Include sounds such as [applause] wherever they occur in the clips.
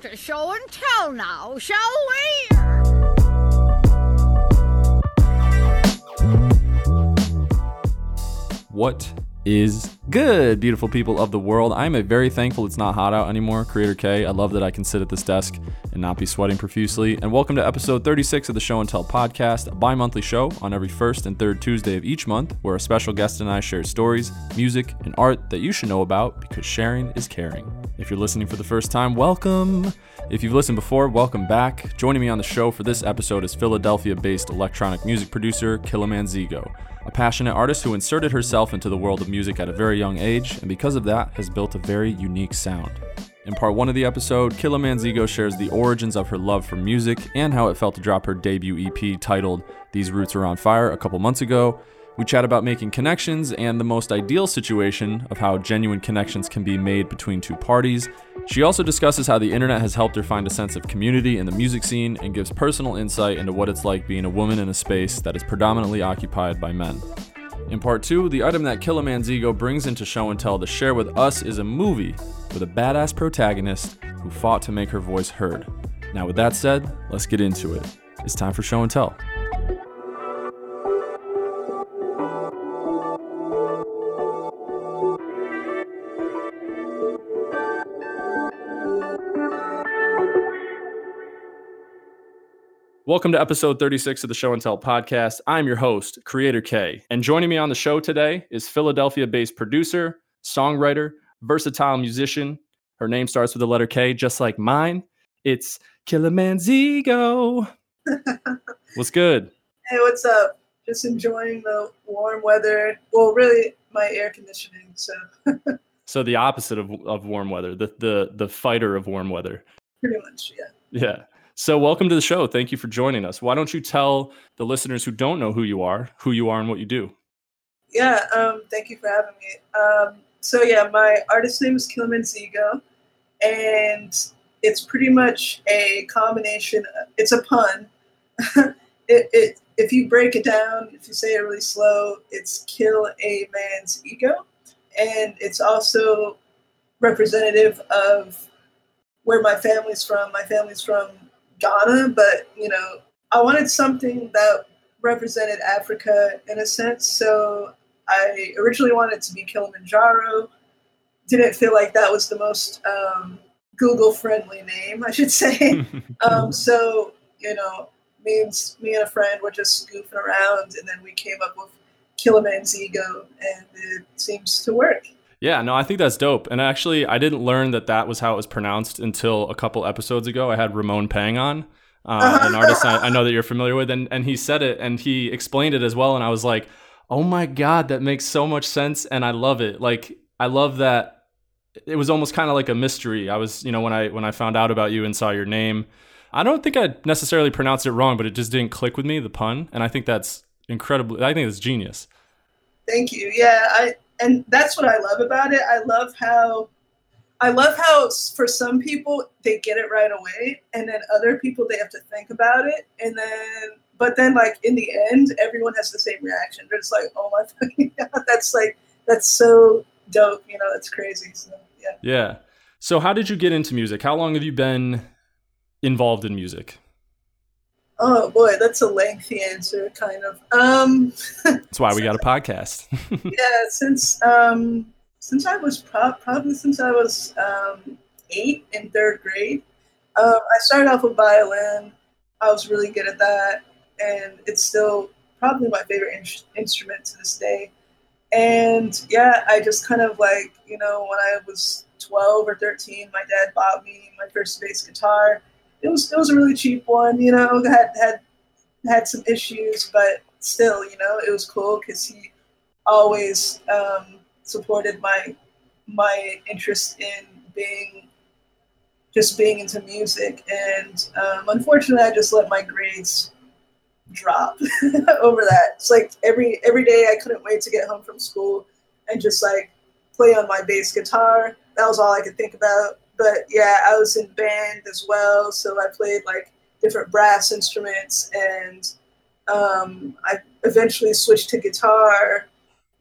to show and tell now, shall we? What is good, beautiful people of the world? I'm very thankful it's not hot out anymore, Creator K. I love that I can sit at this desk and not be sweating profusely. And welcome to episode 36 of the Show and Tell podcast, a bi monthly show on every first and third Tuesday of each month, where a special guest and I share stories, music, and art that you should know about because sharing is caring. If you're listening for the first time, welcome. If you've listened before, welcome back. Joining me on the show for this episode is Philadelphia based electronic music producer Killamanzigo, a passionate artist who inserted herself into the world of music at a very young age, and because of that, has built a very unique sound. In part one of the episode, Killamanzigo shares the origins of her love for music and how it felt to drop her debut EP titled These Roots Are on Fire a couple months ago, we chat about making connections and the most ideal situation of how genuine connections can be made between two parties. She also discusses how the internet has helped her find a sense of community in the music scene and gives personal insight into what it's like being a woman in a space that is predominantly occupied by men. In part two, the item that Killamanzigo brings into show and tell to share with us is a movie with a badass protagonist who fought to make her voice heard. Now, with that said, let's get into it. It's time for show and tell. Welcome to episode 36 of the Show and Tell podcast. I'm your host, Creator K. And joining me on the show today is Philadelphia based producer, songwriter, versatile musician. Her name starts with the letter K, just like mine. It's Killamanzigo. [laughs] what's good? Hey, what's up? Just enjoying the warm weather. Well, really, my air conditioning. So, [laughs] so the opposite of, of warm weather, the, the, the fighter of warm weather. Pretty much, yeah. Yeah. So, welcome to the show. Thank you for joining us. Why don't you tell the listeners who don't know who you are, who you are, and what you do? Yeah, um, thank you for having me. Um, so, yeah, my artist name is Killamanzigo, and it's pretty much a combination. It's a pun. [laughs] it, it, if you break it down, if you say it really slow, it's kill a man's ego, and it's also representative of where my family's from. My family's from Ghana, but you know, I wanted something that represented Africa in a sense. So I originally wanted to be Kilimanjaro. Didn't feel like that was the most um, Google friendly name, I should say. [laughs] um, so you know, me and me and a friend were just goofing around, and then we came up with Killamanzigo, and it seems to work. Yeah, no, I think that's dope. And actually, I didn't learn that that was how it was pronounced until a couple episodes ago. I had Ramon Pang on, uh, an [laughs] artist I, I, know that you're familiar with, and, and he said it and he explained it as well. And I was like, oh my God, that makes so much sense. And I love it. Like, I love that it was almost kind of like a mystery. I was, you know, when I when I found out about you and saw your name, I don't think I necessarily pronounced it wrong, but it just didn't click with me, the pun. And I think that's incredibly, I think it's genius. Thank you. Yeah, I and that's what I love about it. I love how I love how for some people they get it right away, and then other people they have to think about it, and then but then like in the end, everyone has the same reaction. They're just like, "Oh my [laughs] fucking god, that's like that's so dope," you know? That's crazy. So yeah. Yeah. So how did you get into music? How long have you been involved in music? Oh boy, that's a lengthy answer, kind of. Um, [laughs] that's why we got a podcast. [laughs] yeah, since um, since I was pro- probably since I was um, eight in third grade, um, I started off with violin. I was really good at that, and it's still probably my favorite in- instrument to this day. And yeah, I just kind of like you know when I was twelve or thirteen, my dad bought me my first bass guitar it was it was a really cheap one. You know, had had had some issues, but still, you know, it was cool because he always um, supported my my interest in being just being into music. And um, unfortunately, I just let my grades drop [laughs] over that. It's like every every day I couldn't wait to get home from school and just like play on my bass guitar. That was all I could think about but yeah, I was in band as well, so I played like different brass instruments, and um, I eventually switched to guitar.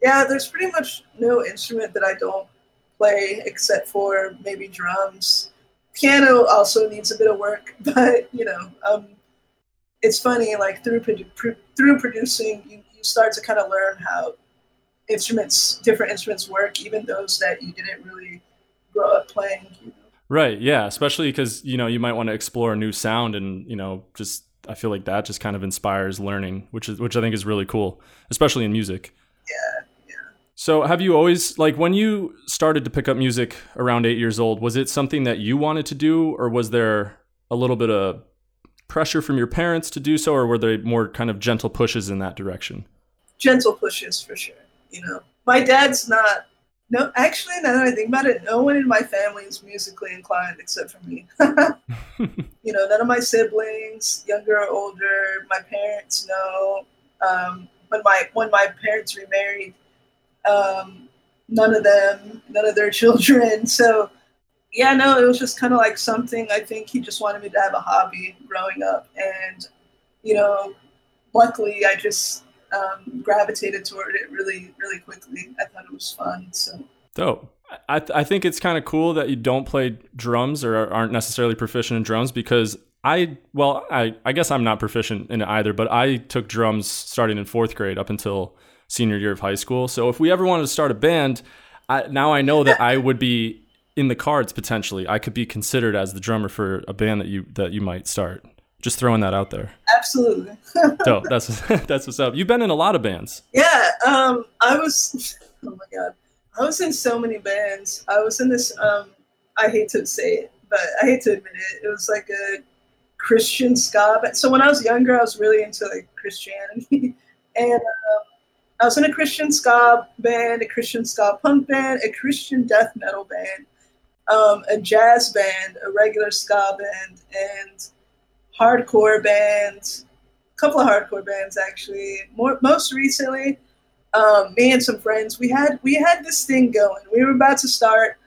Yeah, there's pretty much no instrument that I don't play except for maybe drums. piano also needs a bit of work, [laughs] but you know, um, it's funny. Like through through producing, you, you start to kind of learn how instruments, different instruments work, even those that you didn't really grow up playing. You know? Right. Yeah. Especially because you know you might want to explore a new sound, and you know just I feel like that just kind of inspires learning, which is which I think is really cool, especially in music. Yeah. Yeah. So, have you always like when you started to pick up music around eight years old? Was it something that you wanted to do, or was there a little bit of pressure from your parents to do so, or were there more kind of gentle pushes in that direction? Gentle pushes for sure. You know, my dad's not. No, actually, now that I think about it, no one in my family is musically inclined except for me. [laughs] you know, none of my siblings, younger or older, my parents no. Um, when my when my parents remarried, um, none of them, none of their [laughs] children. So, yeah, no, it was just kind of like something I think he just wanted me to have a hobby growing up. And, you know, luckily I just um, gravitated toward it really, really quickly. I thought it was fun. So, dope. I, th- I think it's kind of cool that you don't play drums or aren't necessarily proficient in drums because I, well, I, I guess I'm not proficient in it either, but I took drums starting in fourth grade up until senior year of high school. So if we ever wanted to start a band, I, now I know that I would be in the cards potentially. I could be considered as the drummer for a band that you that you might start. Just throwing that out there. Absolutely. Dope. [laughs] That's [laughs] that's what's up. You've been in a lot of bands. Yeah. Um. I was. [laughs] Oh my god. I was in so many bands. I was in this. Um. I hate to say it, but I hate to admit it. It was like a Christian ska. But so when I was younger, I was really into like Christianity, and um, I was in a Christian ska band, a Christian ska punk band, a Christian death metal band, um, a jazz band, a regular ska band, and hardcore bands. A couple of hardcore bands actually. More most recently, um, me and some friends we had we had this thing going. We were about to start,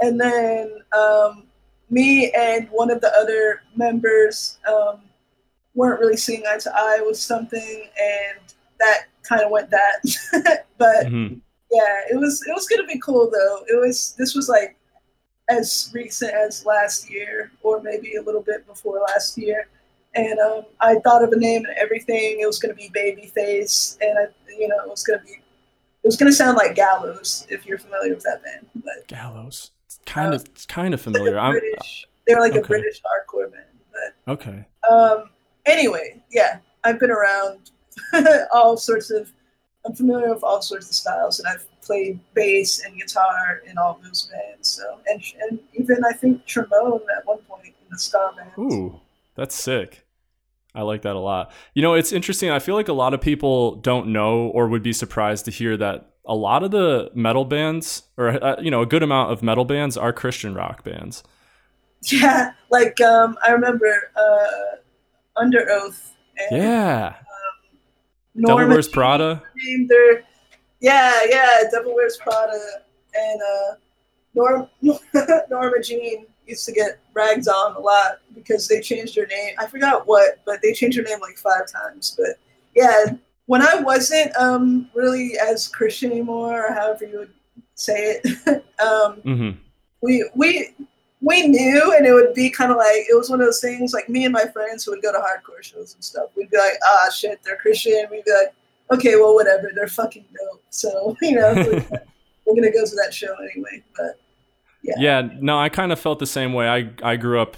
and then um, me and one of the other members um, weren't really seeing eye to eye with something, and that kind of went that. [laughs] but mm-hmm. yeah, it was it was gonna be cool though. It was this was like as recent as last year, or maybe a little bit before last year. And um, I thought of a name and everything. It was gonna be Babyface, and I, you know, it was gonna be it was gonna sound like Gallows if you're familiar with that band. But Gallows, it's kind of it's kind of familiar. Like British, they're like okay. a British hardcore band. But okay. Um. Anyway, yeah, I've been around [laughs] all sorts of. I'm familiar with all sorts of styles, and I've played bass and guitar in all those bands. So, and and even I think trombone at one point in the ska band. Ooh, that's sick. I like that a lot. You know, it's interesting. I feel like a lot of people don't know or would be surprised to hear that a lot of the metal bands, or uh, you know, a good amount of metal bands are Christian rock bands. [laughs] Yeah, like um, I remember uh, Underoath. And, yeah. Norma Devil Wears Prada. Named her, yeah, yeah, Devil Wears Prada, and uh, Norm, [laughs] Norma Jean used to get rags on a lot because they changed her name. I forgot what, but they changed her name like five times. But yeah, when I wasn't um, really as Christian anymore, or however you would say it, [laughs] um, mm-hmm. we we we knew, and it would be kind of like it was one of those things. Like me and my friends who would go to hardcore shows and stuff, we'd be like, "Ah, shit, they're Christian." We'd be like, "Okay, well, whatever. They're fucking dope." So [laughs] you know, we're [laughs] gonna go to that show anyway. But yeah, yeah. No, I kind of felt the same way. I I grew up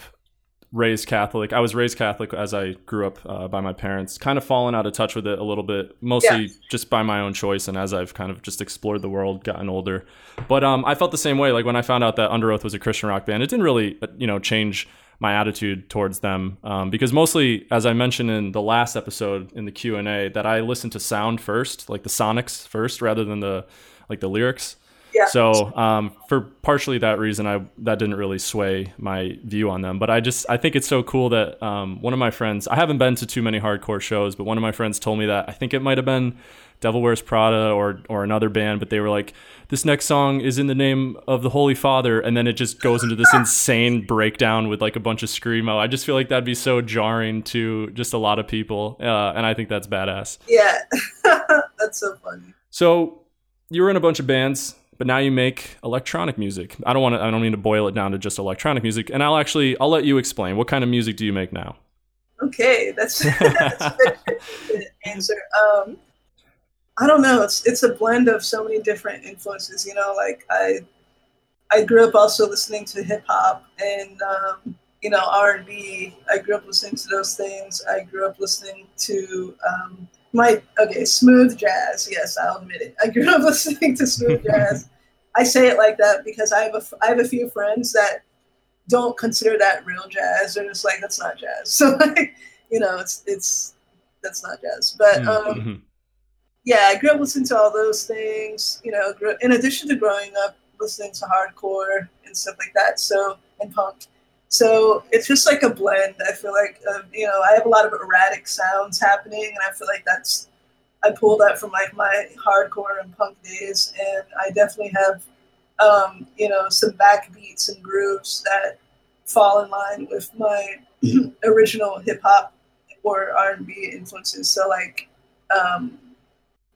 raised Catholic. I was raised Catholic as I grew up uh, by my parents. Kind of fallen out of touch with it a little bit, mostly yeah. just by my own choice and as I've kind of just explored the world, gotten older. But um, I felt the same way. Like when I found out that Underoath was a Christian rock band, it didn't really, uh, you know, change my attitude towards them um, because mostly, as I mentioned in the last episode in the Q and A, that I listened to sound first, like the sonics first, rather than the like the lyrics. Yeah. So um, for partially that reason, I that didn't really sway my view on them. But I just I think it's so cool that um, one of my friends I haven't been to too many hardcore shows, but one of my friends told me that I think it might have been Devil Wears Prada or or another band, but they were like, this next song is in the name of the Holy Father, and then it just goes into this [laughs] insane breakdown with like a bunch of screamo. I just feel like that'd be so jarring to just a lot of people, uh, and I think that's badass. Yeah, [laughs] that's so funny. So you were in a bunch of bands but now you make electronic music. I don't want to. I don't mean to boil it down to just electronic music. And I'll actually I'll let you explain. What kind of music do you make now? Okay, that's, [laughs] that's a good answer. Um, I don't know. It's it's a blend of so many different influences. You know, like I I grew up also listening to hip hop and um, you know R and B. I grew up listening to those things. I grew up listening to um, my okay smooth jazz. Yes, I'll admit it. I grew up listening to smooth [laughs] jazz. I say it like that because I have a I have a few friends that don't consider that real jazz. They're just like that's not jazz. [laughs] So like you know it's it's that's not jazz. But um, Mm-hmm. yeah, I grew up listening to all those things. You know, grew, in addition to growing up listening to hardcore and stuff like that. So and punk. So it's just like a blend. I feel like uh, you know I have a lot of erratic sounds happening, and I feel like that's I pull that from like my hardcore and punk days, and I definitely have um, you know some backbeats and grooves that fall in line with my original hip hop or R and B influences. So like um,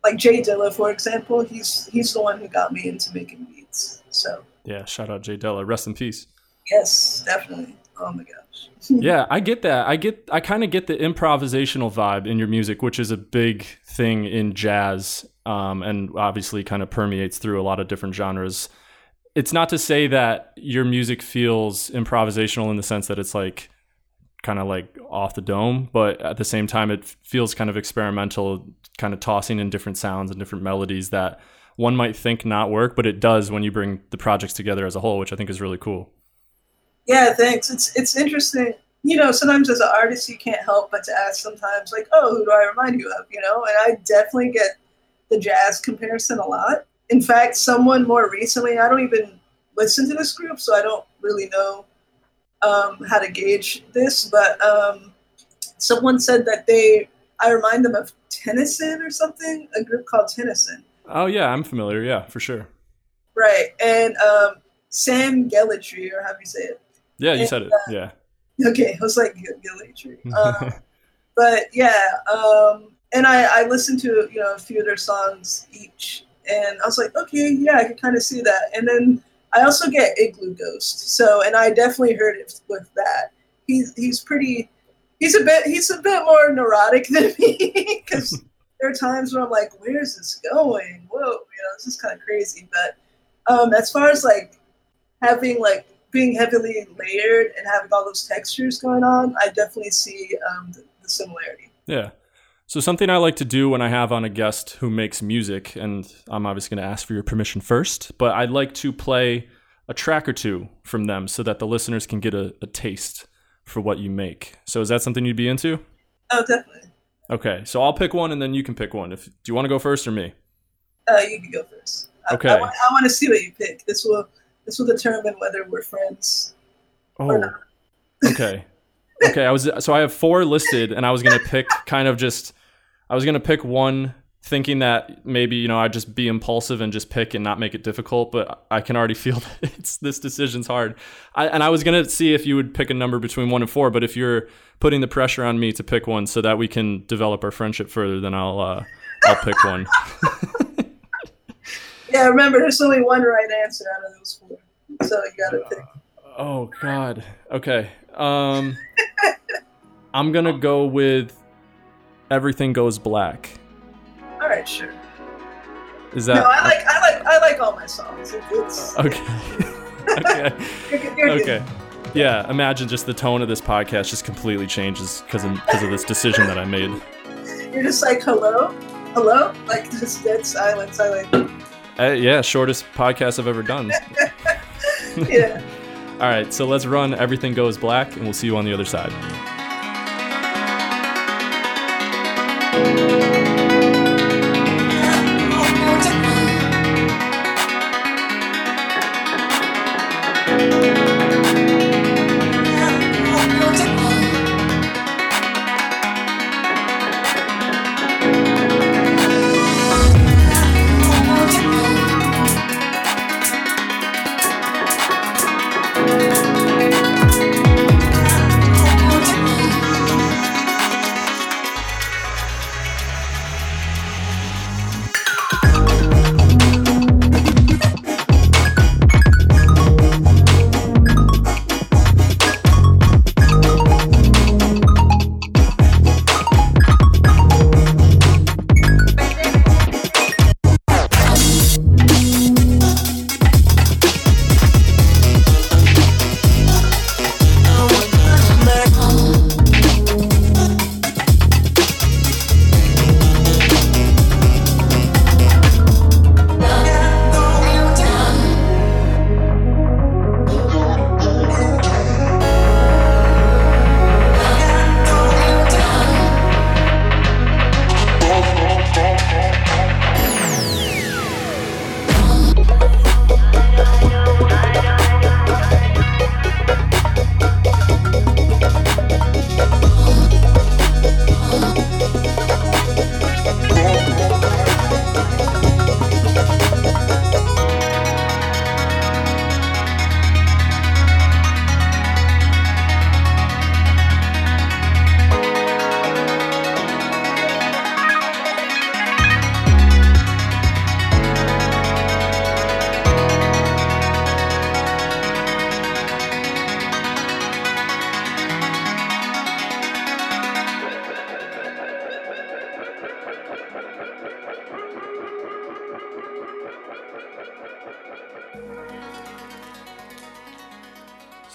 like Jay Dilla, for example, he's he's the one who got me into making beats. So Yeah, shout out Jay Dilla, Rest in peace. Yes, definitely. Oh my gosh. [laughs] yeah, I get that. I get I kind of get the improvisational vibe in your music, which is a big thing in jazz, um, and obviously kind of permeates through a lot of different genres. It's not to say that your music feels improvisational in the sense that it's like kind of like off the dome, but at the same time, it feels kind of experimental, kind of tossing in different sounds and different melodies that one might think not work, but it does when you bring the projects together as a whole, which I think is really cool. Yeah, thanks. It's it's interesting. You know, sometimes as an artist, you can't help but to ask sometimes, like, oh, who do I remind you of? You know, and I definitely get the jazz comparison a lot. In fact, someone more recently, I don't even listen to this group, so I don't really know um, how to gauge this, but um, someone said that they, I remind them of Tennyson or something, a group called Tennyson. Oh yeah, I'm familiar. Yeah, for sure. Right. And um, Sam Gellaitry, or how do you say it? Yeah, you And, said it. Yeah. [laughs] Okay, I was like Gellaitry. [laughs] Um, but yeah, um, and I, I listened to you know a few of their songs each, and I was like, okay, yeah, I can kind of see that. And then I also get Iglooghost, so and I definitely heard it with that. He's he's pretty, he's a bit he's a bit more neurotic [laughs] than me because there are times where I'm like, where's this going? Whoa, you know, this is kind of crazy. But um, as far as like having like being heavily layered and having all those textures going on, I definitely see um, the, the similarity. Yeah. So something I like to do when I have on a guest who makes music, and I'm obviously going to ask for your permission first, but I'd like to play a track or two from them so that the listeners can get a, a taste for what you make. So is that something you'd be into? Oh, definitely. Okay. So I'll pick one and then you can pick one. If do you want to go first or me? Uh, you can go first. I- Okay. I, want, I want to see what you pick. This will this will determine whether we're friends or Oh. not. Okay. Okay, I was so I have four listed and I was going to pick kind of just I was going to pick one thinking that maybe, you know, I'd just be impulsive and just pick and not make it difficult, but I can already [laughs] feel that it's this decision's hard. I, and I was going to see if you would pick a number between 1 and 4, but if you're putting the pressure on me to pick one so that we can develop our friendship further, then I'll uh I'll pick one. [laughs] Yeah, remember, there's only one right answer out of those four, so you gotta pick. Oh god. Okay. Um [laughs] I'm going to go with Everything Goes Black. All right, sure. Is that? No, I like I like I like all my songs. It- It's [laughs] Okay. [laughs] okay. you're, you're good. Okay. Yeah, imagine just the tone of this podcast just completely changes because of, because of this decision that I made. You're just like hello, hello, like just dead silence. I like Uh, yeah, shortest podcast I've ever done. [laughs] yeah. [laughs] All right, so let's run Everything Goes Black, and we'll see you on the other side.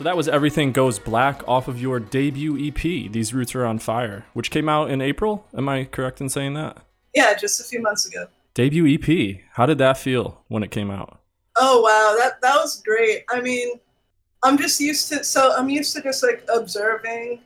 That was Everything Goes Black off of your debut EP, These Roots Are on Fire, which came out in April. Am I correct in saying that? Yeah, just a few months ago. Debut EP. How did that feel when it came out? Oh wow, that that was great. I mean, I'm just used to so I'm used to just like observing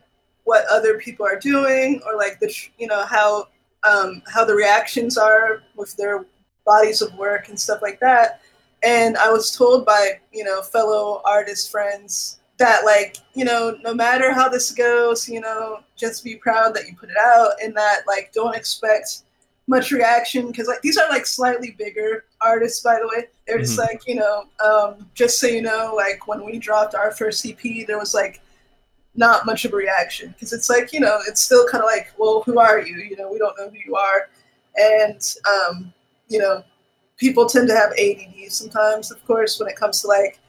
what other people are doing or like the you know how um, how the reactions are with their bodies of work and stuff like that. And I was told by you know fellow artist friends that like you know no matter how this goes, you know just be proud that you put it out and that like don't expect much reaction because like these are like slightly bigger artists by the way. They're just Mhm. like you know um, just so you know like when we dropped our first ep there was like not much of a reaction because it's like you know it's still kind of like well who are you? You know we don't know who you are. And um, you know people tend to have add sometimes of course when it comes to like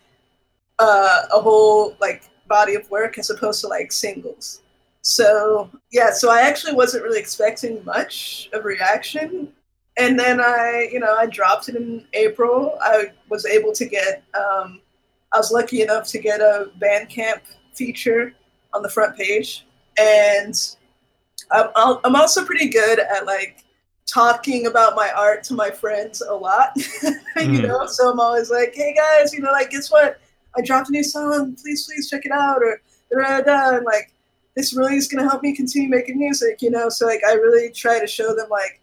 uh, a whole like body of work as opposed to like singles. So yeah so i actually wasn't really expecting much of reaction. And then i you know i dropped it in april. I was able to get um, i was lucky enough to get a bandcamp feature on the front page. And i'm, I'm also pretty good at like talking about my art to my friends a lot [laughs] you Mhm. know? So i'm always like hey guys you know like guess what i dropped a new song please please check it out or da, da, da, and like this really is going to help me continue making music, you know? So, like, I really try to show them, like,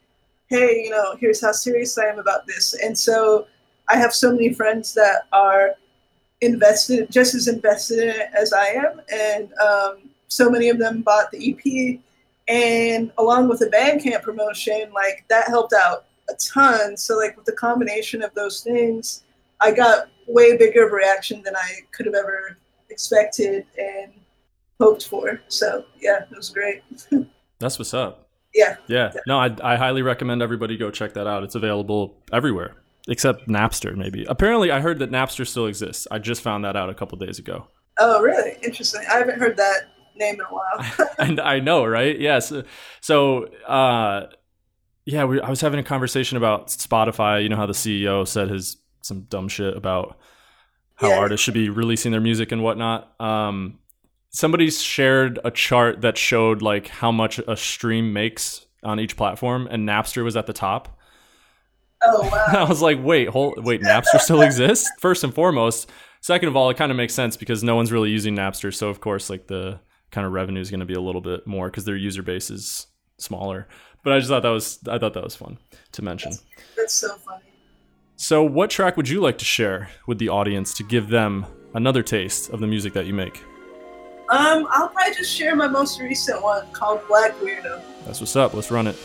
hey, you know, here's how serious I am about this. And so I have so many friends that are invested, just as invested in it as I am. And um, so many of them bought the EP. And along with the Bandcamp promotion, like, that helped out a ton. So, like, with the combination of those things, I got way bigger of a reaction than I could have ever expected. And hoped for. So yeah, it was great. [laughs] That's what's up. Yeah. Yeah. No, I, I highly recommend everybody go check that out. It's available everywhere except Napster, maybe. Apparently, I heard that Napster still exists. I just found that out a couple days ago. Oh, really? Interesting. I haven't heard that name in a while. [laughs] and I know, right? Yes. So, uh, yeah, we, I was having a conversation about Spotify. You know how the CEO said his some dumb shit about how Yeah. artists should be releasing their music and whatnot. Um, somebody shared a chart that showed like how much a stream makes on each platform, and Napster was at the top. oh [laughs] wow. I was like, wait, hold, wait, Napster still exists? First and foremost. Second of all, it kind of makes sense because no one's really using Napster, so of course, like the kind of revenue is going to be a little bit more because their user base is smaller. But I just thought that was I thought that was fun to mention. That's so funny. So, what track would you like to share with the audience to give them another taste of the music that you make? Um, I'll probably just share my most recent one called Black Weirdo. That's what's up. Let's run it.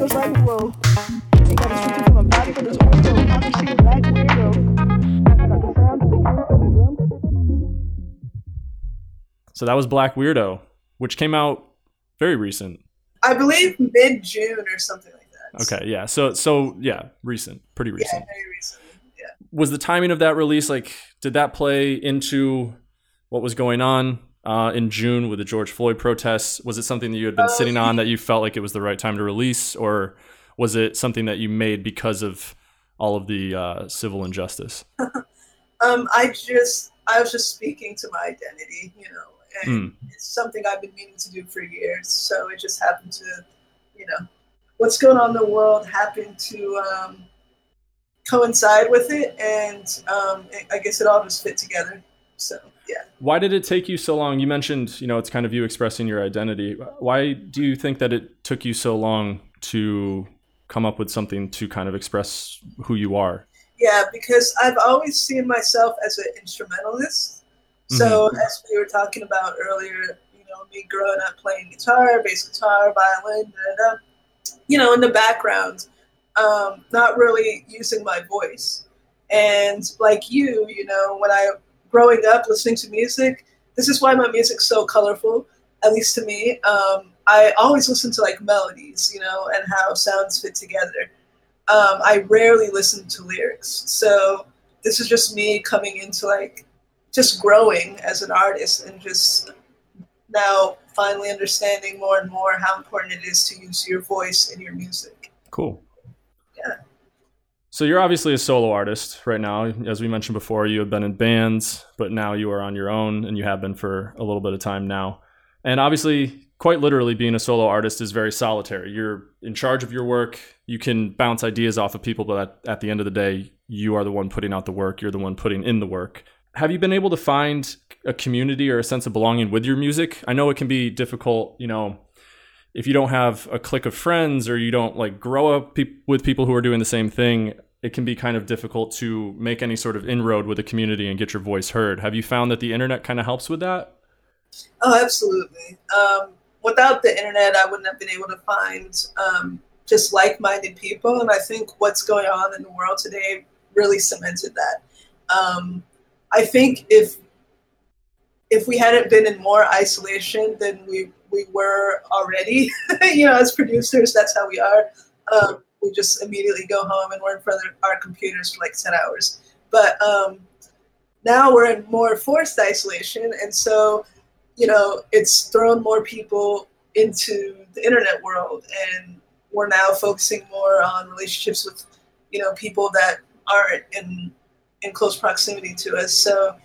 Campbell Eagles like whoa. Got a switch from my body, but it's also I'm she a black weirdo. Got the sound of the Campbell drum. So that was Black Weirdo, which came out very recent. I believe mid June or something like that. Okay, yeah. So so yeah, recent, pretty Yeah, recent. very recently. Yeah. was the timing of that release like did that play into what was going on uh, in June with the George Floyd protests? Was it something that you had been sitting on that you felt like it was the right time to release, or was it something that you made because of all of the uh, civil injustice? [laughs] Um, I just I was just speaking to my identity, you know, and Mm. it's something I've been meaning to do for years. So it just happened to, you know, what's going on in the world happened to um, coincide with it, and um, I guess it all just fit together. So yeah. Why did it take you so long? You mentioned, you know, it's kind of you expressing your identity. Why do you think that it took you so long to come up with something to kind of express who you are? Yeah, because I've always seen myself as an instrumentalist. So as we were talking about earlier, you know, me growing up playing guitar, bass guitar, violin, da, da, da, you know, in the background, um, not really using my voice. And like you, you know, when I growing up listening to music, this is why my music's so colorful, at least to me. Um, I always listen to like melodies, you know, and how sounds fit together. Um, I rarely listen to lyrics. So this is just me coming into like just growing as an artist and just now finally understanding more and more how important it is to use your voice in your music. Cool. So you're obviously a solo artist right now. As we mentioned before, you have been in bands, but now you are on your own and you have been for a little bit of time now. And obviously, quite literally being a solo artist is very solitary. You're in charge of your work. You can bounce ideas off of people, but at, at the end of the day, you are the one putting out the work. You're the one putting in the work. Have you been able to find a community or a sense of belonging with your music? I know it can be difficult, you know, if you don't have a clique of friends or you don't like grow up pe- with people who are doing the same thing, it can be kind of difficult to make any sort of inroad with a community and get your voice heard. Have you found that the internet kind of helps with that? Oh, absolutely. Um, without the internet, I wouldn't have been able to find um, just like minded people. And I think what's going on in the world today really cemented that. Um, I think if if we hadn't been in more isolation than we we were already, [laughs] you know, as producers, that's how we are. Um, we just immediately go home and we're in front of our computers for like ten hours. But um, now we're in more forced isolation, and so you know, it's thrown more people into the internet world, and we're now focusing more on relationships with, you know, people that aren't in in close proximity to us. So,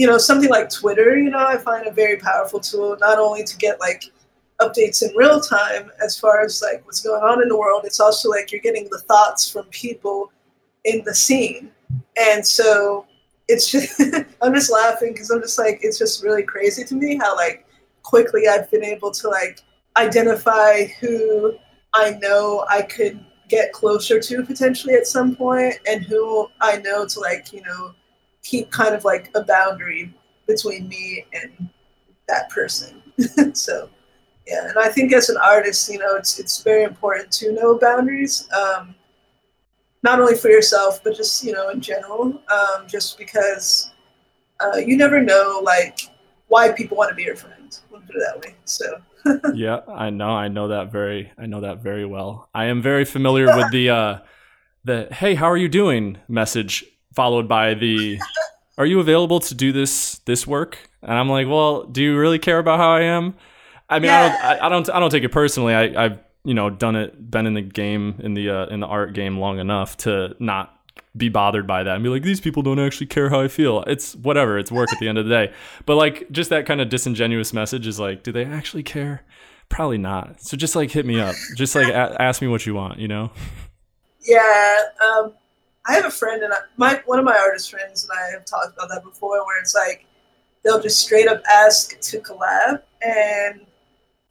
you know, something like Twitter, you know, I find a very powerful tool, not only to get like updates in real time as far as like what's going on in the world, it's also like you're getting the thoughts from people in the scene. And so it's just [laughs] I'm just laughing because I'm just like it's just really crazy to me how like quickly I've been able to like identify who I know I could get closer to potentially at some point and who I know to like, you know, keep kind of like a boundary between me and that person. [laughs] so yeah, and I think as an artist, you know, it's it's very important to know boundaries. Um, not only for yourself, but just you know in general. Um, just because uh, you never know like why people want to be your friend. We'll put it that way. So [laughs] yeah, I know. I know that very. I know that very well. I am very familiar with [laughs] the uh, the "Hey, how are you doing?" message followed by the "Are you available to do this this work?" And I'm like, "Well, do you really care about how I am?" I mean, I don't. I, I don't. I don't take it personally. I, I've you know done it, been in the game in the uh, in the art game long enough to not be bothered by that and be like these people don't actually care how I feel. It's whatever. It's work at the end of the day. But like just that kind of disingenuous message is like, do they actually care? Probably not. So just like hit me up. Just like a- ask me what you want. You know? yeah, um, I have a friend and I, my one of my artist friends and I have talked about that before, where it's like they'll just straight up ask to collab, and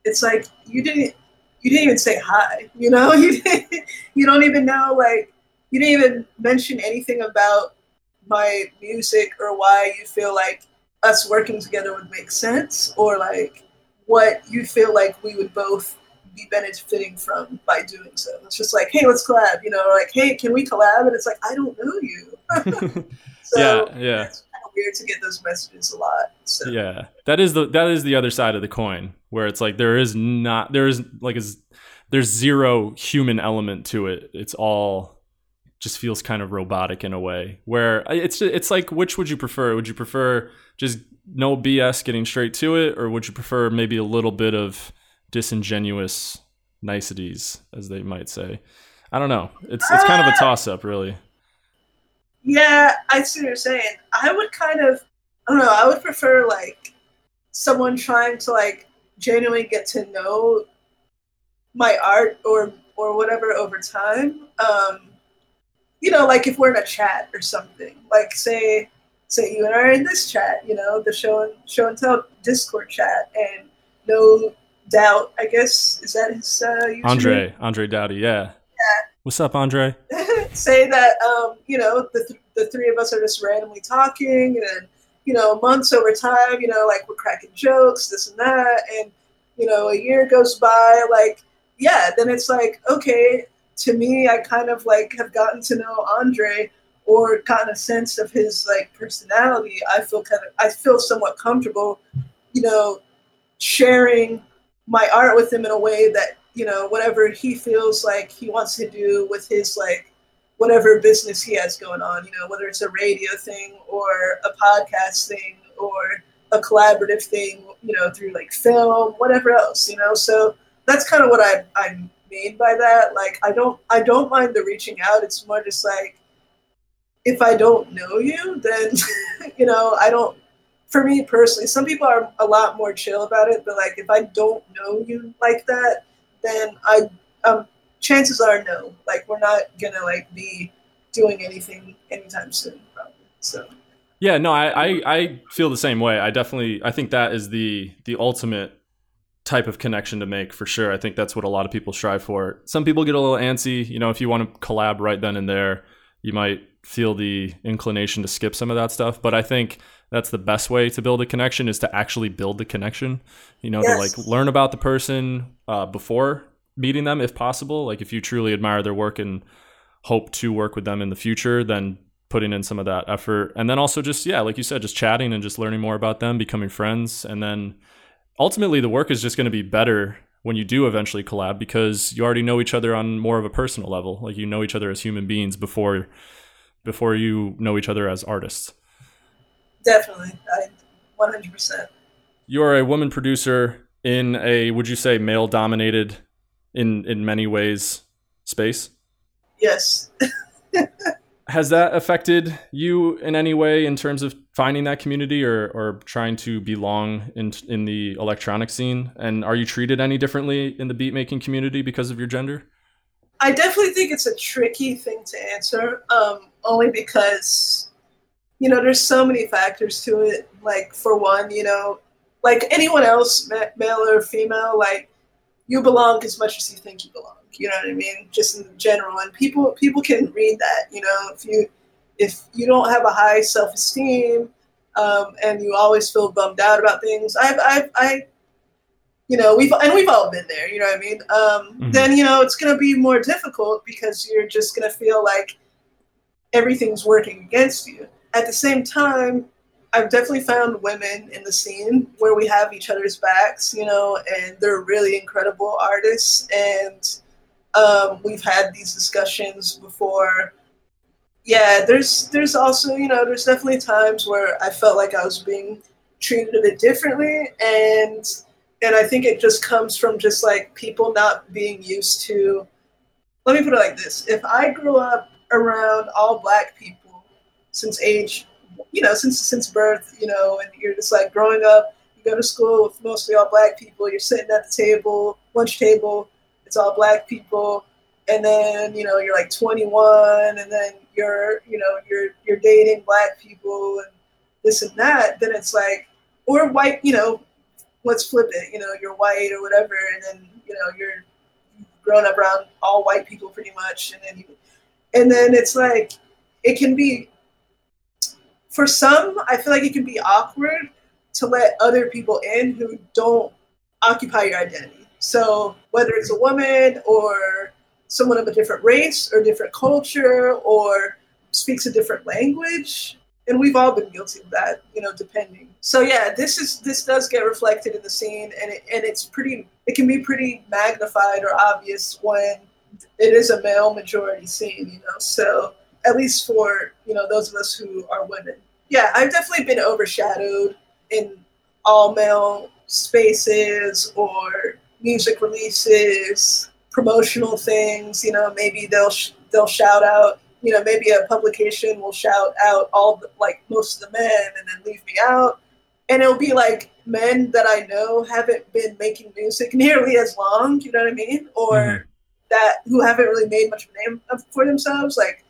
it's like you didn't you didn't even say hi. You know, [laughs] you you don't even know like you didn't even mention anything about my music or why you feel like us working together would make sense or like what you feel like we would both be benefiting from by doing so. It's just like, hey, let's collab, you know, like, hey, can we collab? And it's like, I don't know you. [laughs] [laughs] so Yeah, yeah. It's kind of weird to get those messages a lot. So Yeah, that is the that is the other side of the coin, where it's like there is not there is like is there's zero human element to it. It's all just feels kind of robotic in a way. Where it's it's like which would you prefer? Would you prefer just no BS getting straight to it, or would you prefer maybe a little bit of disingenuous niceties, as they might say? I don't know. It's it's kind of a toss up, really. Yeah, I see what you're saying. I would kind of, I don't know. I would prefer like someone trying to like genuinely get to know my art or or whatever over time. Um, you know, like if we're in a chat or something. Like say say you and I are in this chat, you know, the show and show and tell Discord chat, and no doubt, I guess is that his uh? Andre, Andre Dowdy, yeah. Yeah. What's up, Andre? [laughs] say that um, you know the, th- the three of us are just randomly talking and you know months over time you know like we're cracking jokes this and that and you know a year goes by like yeah then it's like okay to me i kind of like have gotten to know andre or gotten a sense of his like personality i feel kind of i feel somewhat comfortable you know sharing my art with him in a way that you know whatever he feels like he wants to do with his like whatever business he has going on you know whether it's a radio thing or a podcast thing or a collaborative thing you know through like film whatever else you know? So that's kind of what i i mean by that. Like i don't i don't mind the reaching out. It's more just like if i don't know you then [laughs] you know i don't for me personally some people are a lot more chill about it but like if i don't know you like that then i um chances are no like we're not gonna like be doing anything anytime soon probably so Yeah, no, I, I I feel the same way. I definitely I think that is the the ultimate type of connection to make for sure. I think that's what a lot of people strive for. Some people get a little antsy, you know, if you want to collab right then and there, you might feel the inclination to skip some of that stuff, but I think that's the best way to build a connection is to actually build the connection. You know, Yes. to like learn about the person uh, before meeting them if possible. Like if you truly admire their work and hope to work with them in the future, then putting in some of that effort. And then also just, yeah, like you said, just chatting and just learning more about them, becoming friends. And then ultimately the work is just going to be better when you do eventually collab because you already know each other on more of a personal level. Like you know each other as human beings before before you know each other as artists. Definitely i 100% You're a woman producer in a would you say male dominated in in many ways space? yes [laughs] has that affected you in any way in terms of finding that community or, or trying to belong in in the electronic scene? And are you treated any differently in the beat making community because of your gender? I definitely think it's a tricky thing to answer, um, only because, you know, there's so many factors to it. Like, for one, you know, like anyone else, ma- male or female, like, you belong as much as you think you belong. You know what I mean? Just in general, and people people can read that. You know, if you if you don't have a high self esteem um, and you always feel bummed out about things, I've I've I you know we've and we've all been there you know what i mean um, Mhm. then you know it's going to be more difficult because you're just going to feel like everything's working against you at the same time i've definitely found women in the scene where we have each other's backs you know and they're really incredible artists. And um, we've had these discussions before. Yeah there's there's also you know there's definitely times where i felt like i was being treated a bit differently. And and I think it just comes from just like people not being used to. Let me put it like this: If I grew up around all black people since age, you know, since since birth, you know, and you're just like growing up, you go to school with mostly all black people. You're sitting at the table, lunch table, it's all black people, and then you know you're like 21, and then you're you know you're you're dating black people and this and that. Then it's like, or white, you know, let's flip it. You know, you're white or whatever, and then you know you're grown up around all white people pretty much, and then you, and then it's like it can be for some. I feel like it can be awkward to let other people in who don't occupy your identity. So whether it's a woman or someone of a different race or different culture or speaks a different language, and we've all been guilty of that, you know, depending. So yeah, this is this does get reflected in the scene, and it, and it's pretty. It can be pretty magnified or obvious when it is a male majority scene, you know. So at least for you know those of us who are women, yeah, I've definitely been overshadowed in all male spaces or music releases, promotional things. You know, maybe they'll sh- they'll shout out. You know, maybe a publication will shout out all the, like most of the men and then leave me out, and it'll be like men that I know haven't been making music [laughs] nearly as long. You know what I mean? Or Mhm. that who haven't really made much of a name for themselves. Like,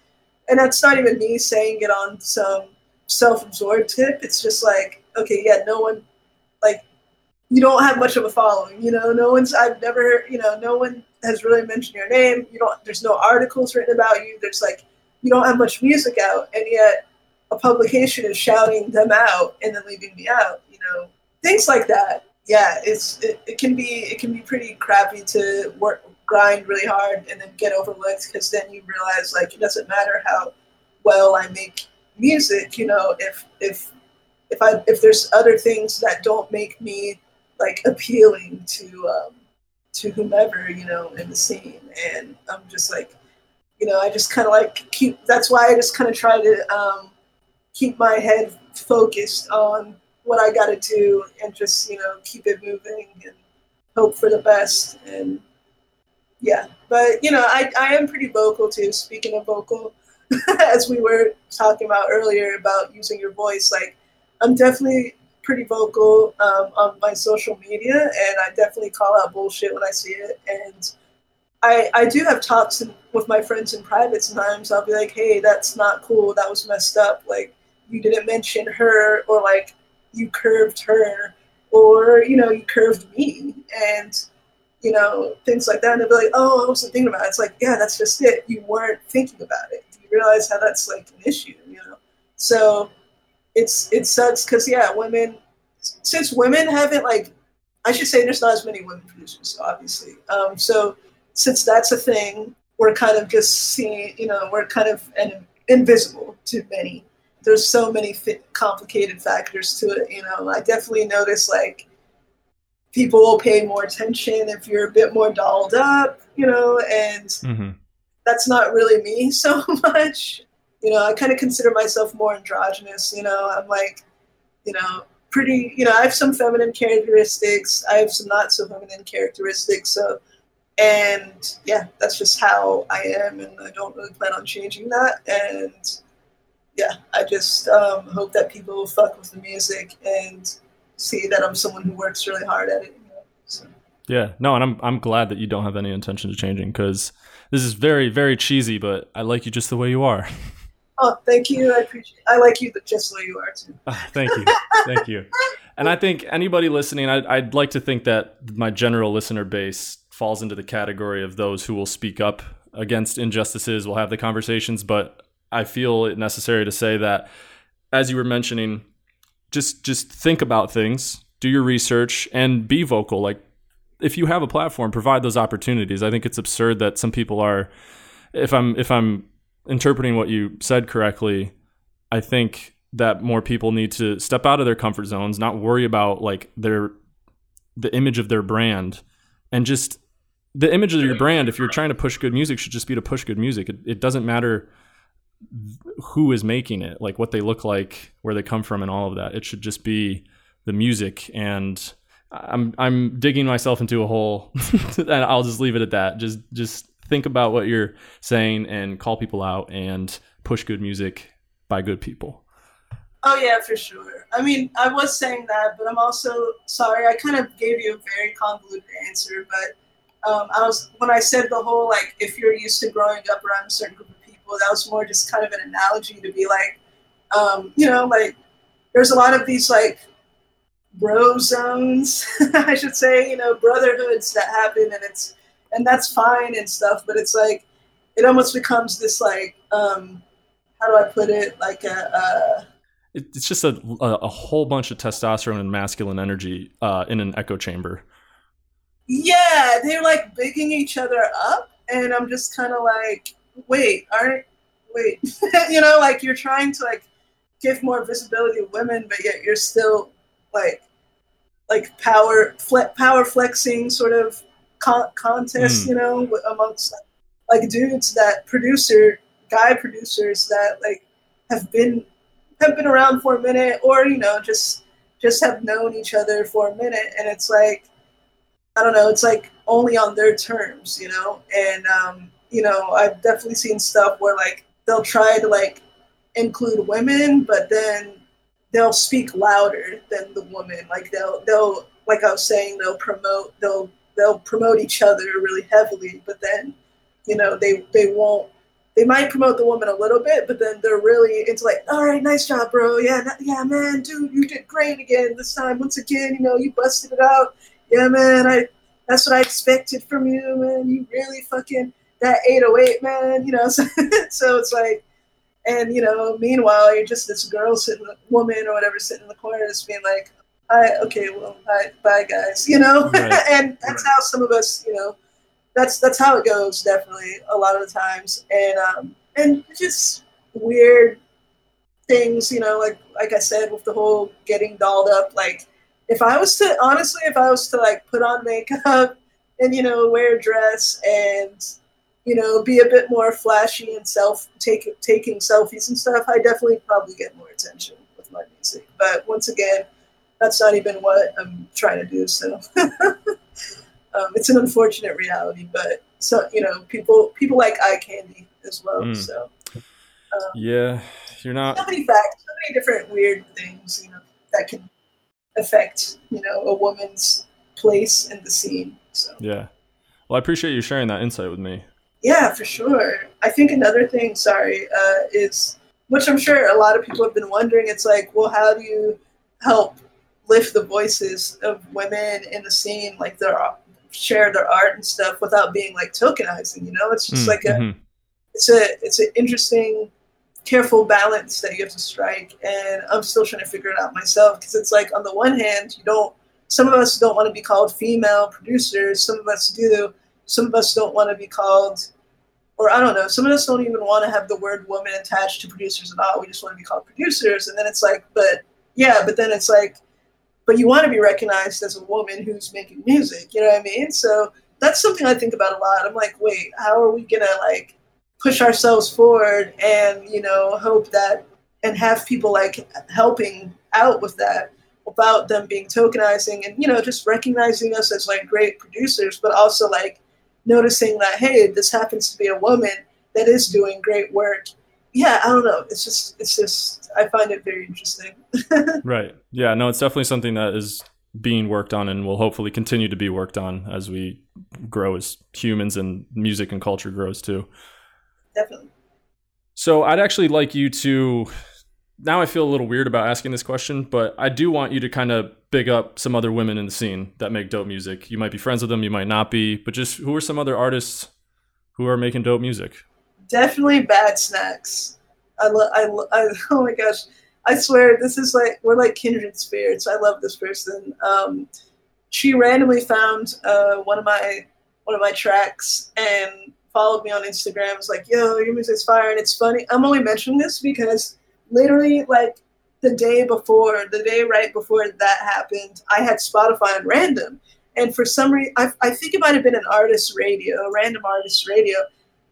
and that's not even me saying it on some self-absorbed tip. It's just like, okay, yeah, no one, like, you don't have much of a following. You know, no one's. I've never, heard, you know, no one has really mentioned your name. You don't. There's no articles written about you. There's like, you don't have much music out, and yet a publication is shouting them out and then leaving me out. You know, things like that. Yeah, it's it, it can be it can be pretty crappy to work grind really hard and then get overlooked because then you realize like it doesn't matter how well I make music, you know, if if if I if there's other things that don't make me like appealing to um, to whomever you know in the scene, and I'm just like, you know, I just kind of like keep. That's why I just kind of try to um, keep my head focused on what I got to do and just you know keep it moving and hope for the best and yeah but you know I, I am pretty vocal too. Speaking of vocal [laughs] as we were talking about earlier about using your voice like i'm definitely pretty vocal um, on my social media and i definitely call out bullshit when i see it. And i i do have talks in, with my friends in private sometimes. I'll be like hey that's not cool. That was messed up. Like you didn't mention her or like you curved her or you know you curved me. And you know things like that and they'll be like oh i wasn't thinking about it. It's like yeah that's just it. You weren't thinking about it. You realize how that's like an issue you know? So it's it sucks because yeah women since women haven't like i should say there's not as many women producers obviously. Um, so since that's a thing we're kind of just seeing you know we're kind of an, invisible to many. There's so many fit, complicated factors to it. You know, I definitely notice like people will pay more attention if you're a bit more dolled up. You know, and Mhm. that's not really me [laughs] so much. You know, I kind of consider myself more androgynous. You know, I'm like, you know, pretty. You know, I have some feminine characteristics. I have some not so feminine characteristics. So. And yeah, that's just how I am, and I don't really plan on changing that. And yeah, I just um, hope that people fuck with the music and see that I'm someone who works really hard at it. You know? so. Yeah, no, and I'm I'm glad that you don't have any intention of changing because this is very very cheesy, but I like you just the way you are. Oh, thank you. I appreciate. It. I like you just the way you are too. Ah, thank you, thank you. And I think anybody listening, I'd, I'd like to think that my general listener base falls into the category of those who will speak up against injustices, will have the conversations, but I feel it necessary to say that, as you were mentioning, just just think about things, do your research, and be vocal. Like if you have a platform, provide those opportunities. I think it's absurd that some people are. If I'm if I'm interpreting what you said correctly, I think that more people need to step out of their comfort zones, not worry about like their the image of their brand, and just the image of your brand. If you're trying to push good music, should just be to push good music. It, it doesn't matter who is making it, like what they look like, where they come from, and all of that. It should just be the music. And I'm I'm digging myself into a hole, [laughs] and I'll just leave it at that. Just just think about what you're saying and call people out and push good music by good people. Oh yeah, for sure. I mean, I was saying that, but I'm also sorry. I kind of gave you a very convoluted answer, but um, I was when I said the whole like if you're used to growing up around a certain group of people, that was more just kind of an analogy to be like, um, you know, like there's a lot of these like bro zones, [laughs] I should say, you know, brotherhoods that happen, and it's and that's fine and stuff, but it's like it almost becomes this like um, how do I put it like a. a It's just a, a, a whole bunch of testosterone and masculine energy uh, in an echo chamber. yeah, they're like bigging each other up, and I'm just kind of like, wait, aren't wait, [laughs] you know, like you're trying to like give more visibility to women, but yet you're still like like power fle- power flexing sort of con- contest, Mm. you know, w- amongst like, like dudes that producer guy producers that like have been have been around for a minute or you know just just have known each other for a minute. And it's like i don't know it's like only on their terms you know? And um you know i've definitely seen stuff where like they'll try to like include women but then they'll speak louder than the woman like they'll they'll like i was saying they'll promote they'll they'll promote each other really heavily but then you know they they won't they might promote the woman a little bit, but then they're really into like, all right, nice job, bro. Yeah, yeah, man, dude, you did great again this time. Once again, you know, you busted it out. Yeah, man, I that's what I expected from you, man. You really fucking that 808, man. You know, [laughs] so, so it's like, and you know, meanwhile, you're just this girl sitting, woman or whatever, sitting in the corner, just being like, "I okay, well, bye, bye, guys," you know. Right. [laughs] and that's Right. how some of us, you know, that's that's how it goes definitely a lot of the times and um and just weird things you know like like i said with the whole getting dolled up like if i was to honestly if i was to like put on makeup [laughs] and you know wear a dress and you know be a bit more flashy and self take, taking selfies and stuff i definitely probably get more attention with my music but once again that's not even what i'm trying to do so [laughs] um, it's an unfortunate reality, but so you know, people people like eye candy as well. Mm. So Yeah, you're not. so many facts, so many different weird things, you know, that can affect you know a woman's place in the scene. So Yeah. Well, I appreciate you sharing that insight with me. Yeah, for sure. I think another thing, sorry, uh, is which I'm sure a lot of people have been wondering. It's like, well, how do you help lift the voices of women in the scene, like their share their art and stuff, without being like tokenizing? You know, it's just Mm, like a mhm. it's a it's an interesting careful balance that you have to strike and i'm still trying to figure it out myself because it's like on the one hand you don't some of us don't want to be called female producers some of us do some of us don't want to be called or i don't know some of us don't even want to have the word woman attached to producers at all. We just want to be called producers. And then it's like but yeah but then it's like but you want to be recognized as a woman who's making music you know what i mean? So that's something i think about a lot. I'm like wait how are we gonna like push ourselves forward and you know hope that and have people like helping out with that without them being tokenizing and you know just recognizing us as like great producers but also like noticing that hey this happens to be a woman that is doing great work yeah i don't know it's just it's just i find it very interesting [laughs] Right. Yeah. No, it's definitely something that is being worked on and will hopefully continue to be worked on as we grow as humans and music and culture grows too. definitely So I'd actually like you to. Now I feel a little weird about asking this question, but I do want you to kind of big up some other women in the scene that make dope music. You might be friends with them, you might not be, but just who are some other artists who are making dope music? definitely bad snacks. I love. I, lo- I. [laughs] Oh my gosh! I swear this is like we're like kindred spirits. I love this person. Um, she randomly found uh, one of my one of my tracks and followed me on Instagram. Was like, "Yo, your music's fire!" And it's funny. I'm only mentioning this because literally, like the day before, the day right before that happened, I had Spotify on random, and for some reason, I, I think it might have been an artist radio, random artist radio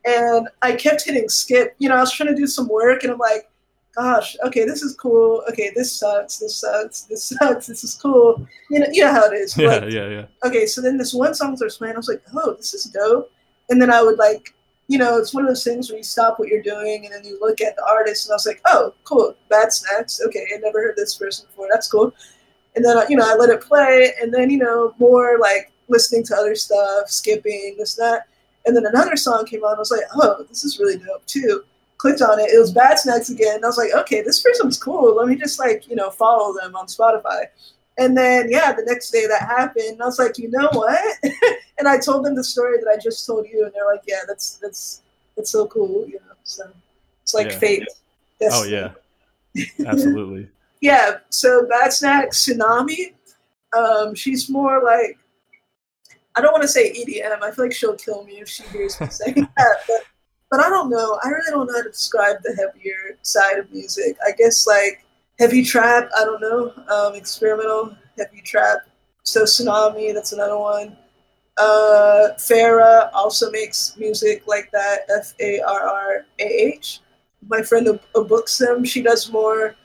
and I kept hitting skip. You know, I was trying to do some work, and I'm like, "Gosh, okay, this is cool. Okay, this sucks. This sucks. This [laughs] sucks. This is cool." You know, you know how it is. Yeah, Like, yeah, yeah. okay, so then this one song starts playing. I was like, "Oh, this is dope." And then I would like, you know, it's one of those things where you stop what you're doing and then you look at the artist, and I was like, "Oh, cool, Bad Snacks. Okay, I never heard this person before. That's cool." And then you know, I let it play, and then you know, more like listening to other stuff, skipping this that. And then another song came on. I was like, oh, this is really dope too. Clicked on it. It was Bad Snacks again. I was like, okay, this person's cool. Let me just like, you know, follow them on Spotify. And then, yeah, the next day that happened. I was like, you know what? [laughs] and I told them the story that I just told you. And they're like, yeah, that's, that's, that's so cool. You know, so it's like Yeah. fate. Oh yeah, absolutely. [laughs] yeah, so Bad Snack Tsunami, um, she's more like I don't want to say EDM. I feel like she'll kill me if she hears me saying [laughs] that, but but I don't know. I really don't know how to describe the heavier side of music. I guess like heavy trap. I don't know. Um, experimental heavy trap. So Tsunami, that's another one. Uh, Farrah also makes music like that. F A R R A H. My friend Ab- Abuxim, she does more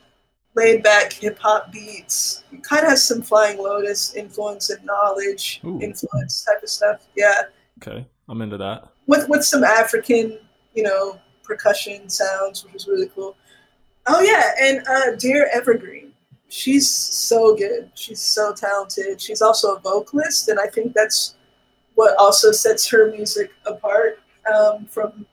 laid back hip hop beats. Kind of has some Flying Lotus influence and knowledge Ooh. influence type of stuff. Yeah, Okay, I'm into that. with with some African, you know, percussion sounds, which is really cool. Oh yeah, and uh, Dear Evergreen, she's so good. She's so talented. She's also a vocalist, and I think that's what also sets her music apart um, from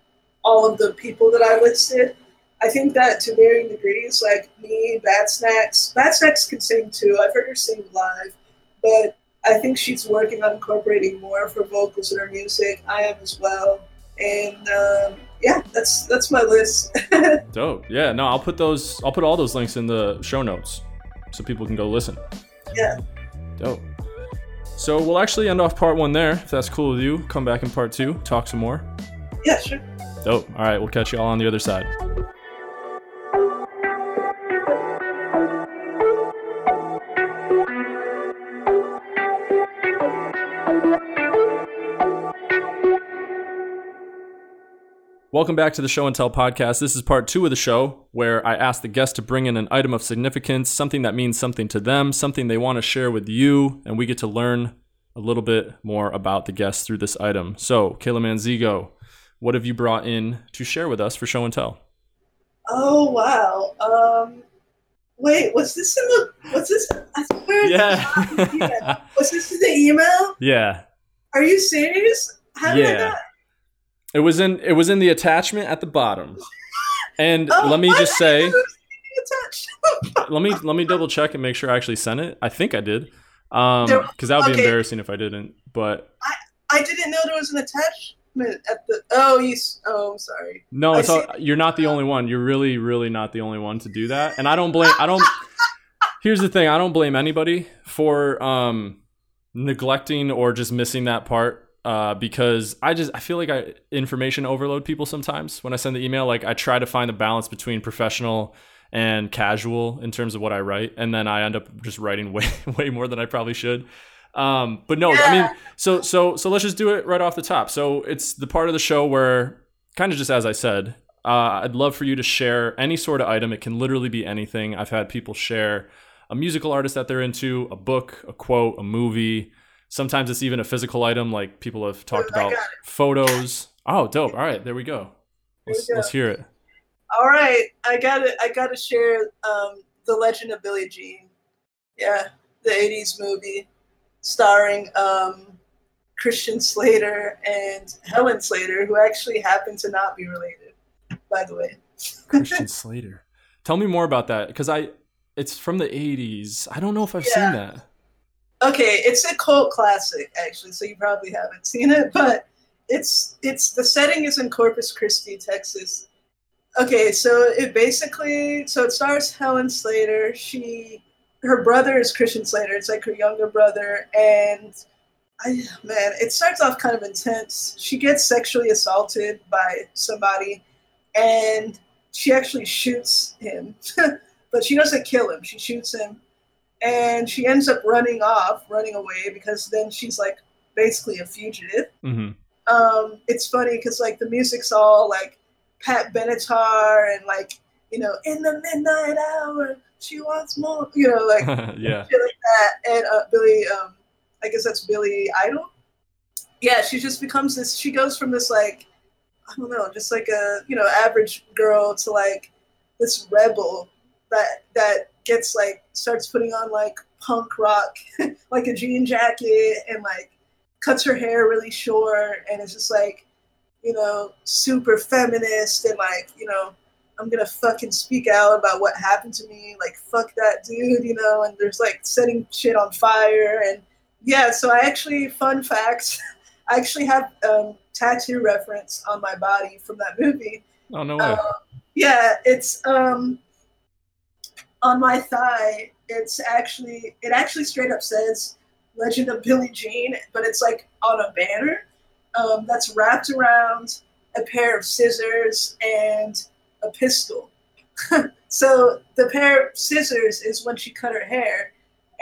all of the people that I listed. I think that to varying degrees, like me, Bad Snacks, Bad Snacks can sing too. I've heard her sing live, but I think she's working on incorporating more of her vocals in her music. I am as well, and um, yeah, that's that's my list. [laughs] Dope. Yeah. No, I'll put those. I'll put all those links in the show notes so people can go listen. yeah, Dope. So we'll actually end off part one there, if that's cool with you. Come back in part two, talk some more. yeah, sure. Dope. All right, we'll catch you all on the other side. Welcome back to the Show and Tell podcast. This is part two of the show where I ask the guest to bring in an item of significance, something that means something to them, something they want to share with you, and we get to learn a little bit more about the guest through this item. So, Kilamanzego, what have you brought in to share with us for Show and Tell? Oh wow. Um, wait, was this in the? Was this? I swear. Yeah. yeah. [laughs] Was this in the email? yeah. Are you serious? How did I Yeah. not? It was in it was in the attachment at the bottom. And [laughs] Oh, let me just say, let me let me double check and make sure I actually sent it. I think I did. Um cuz that would be okay. embarrassing if I didn't. But I I didn't know there was an attachment at the. Oh, you. Oh, I'm sorry. no, it's all, you're not the only one. You're really really not the only one to do that. And I don't blame I don't [laughs] Here's the thing, I don't blame anybody for um neglecting or just missing that part uh, because I just I feel like I information overload people sometimes when I send the email. Like I try to find the balance between professional and casual in terms of what I write, and then I end up just writing [laughs] way way more than I probably should. Um, but no, I mean, so so so let's just do it right off the top. So it's the part of the show where kind of just as I said, uh, I'd love for you to share any sort of item. It can literally be anything. I've had people share a musical artist that they're into, a book, a quote, a movie. Sometimes it's even a physical item, like people have talked about photos. Oh, dope! All right, there we go. Let's, we go. let's hear it. All right, I got to I got to share um, the Legend of Billie Jean. Yeah, the '80s movie starring um, Christian Slater and Helen Slater, who actually happen to not be related, by the way. Christian [laughs] Slater. Tell me more about that because I, it's from the '80s. I don't know if I've Yeah. seen that. Okay, it's a cult classic actually, so you probably haven't seen it, but it's it's the setting is in Corpus Christi, Texas. Okay, so it basically so it stars Helen Slater. She her brother is Christian Slater. It's like her younger brother, and I man, it starts off kind of intense. She gets sexually assaulted by somebody, and she actually shoots him, [laughs] but she doesn't kill him. She shoots him, and she ends up running off, running away because then she's like basically a fugitive. hmm Um, it's funny because like the music's all like Pat Benatar and like you know in the midnight hour she wants more, you know like [laughs] yeah. shit like that. And uh, Billy, um, I guess that's Billy Idol. Yeah, she just becomes this. She goes from this like, I don't know, just like a you know average girl to like this rebel that that gets like starts putting on like punk rock, [laughs] like a jean jacket and like cuts her hair really short and it's just like, you know, super feminist and like you know I'm gonna fucking speak out about what happened to me. Like, fuck that dude, you know. And there's like setting shit on fire, and yeah. So I actually, fun facts, [laughs] I actually have um, tattoo reference on my body from that movie. Oh no way. Uh, yeah, it's um on my thigh. It's actually it actually straight up says Legend of Billie Jean, but it's like on a banner um, that's wrapped around a pair of scissors and a pistol. [laughs] so the pair of scissors is when she cut her hair,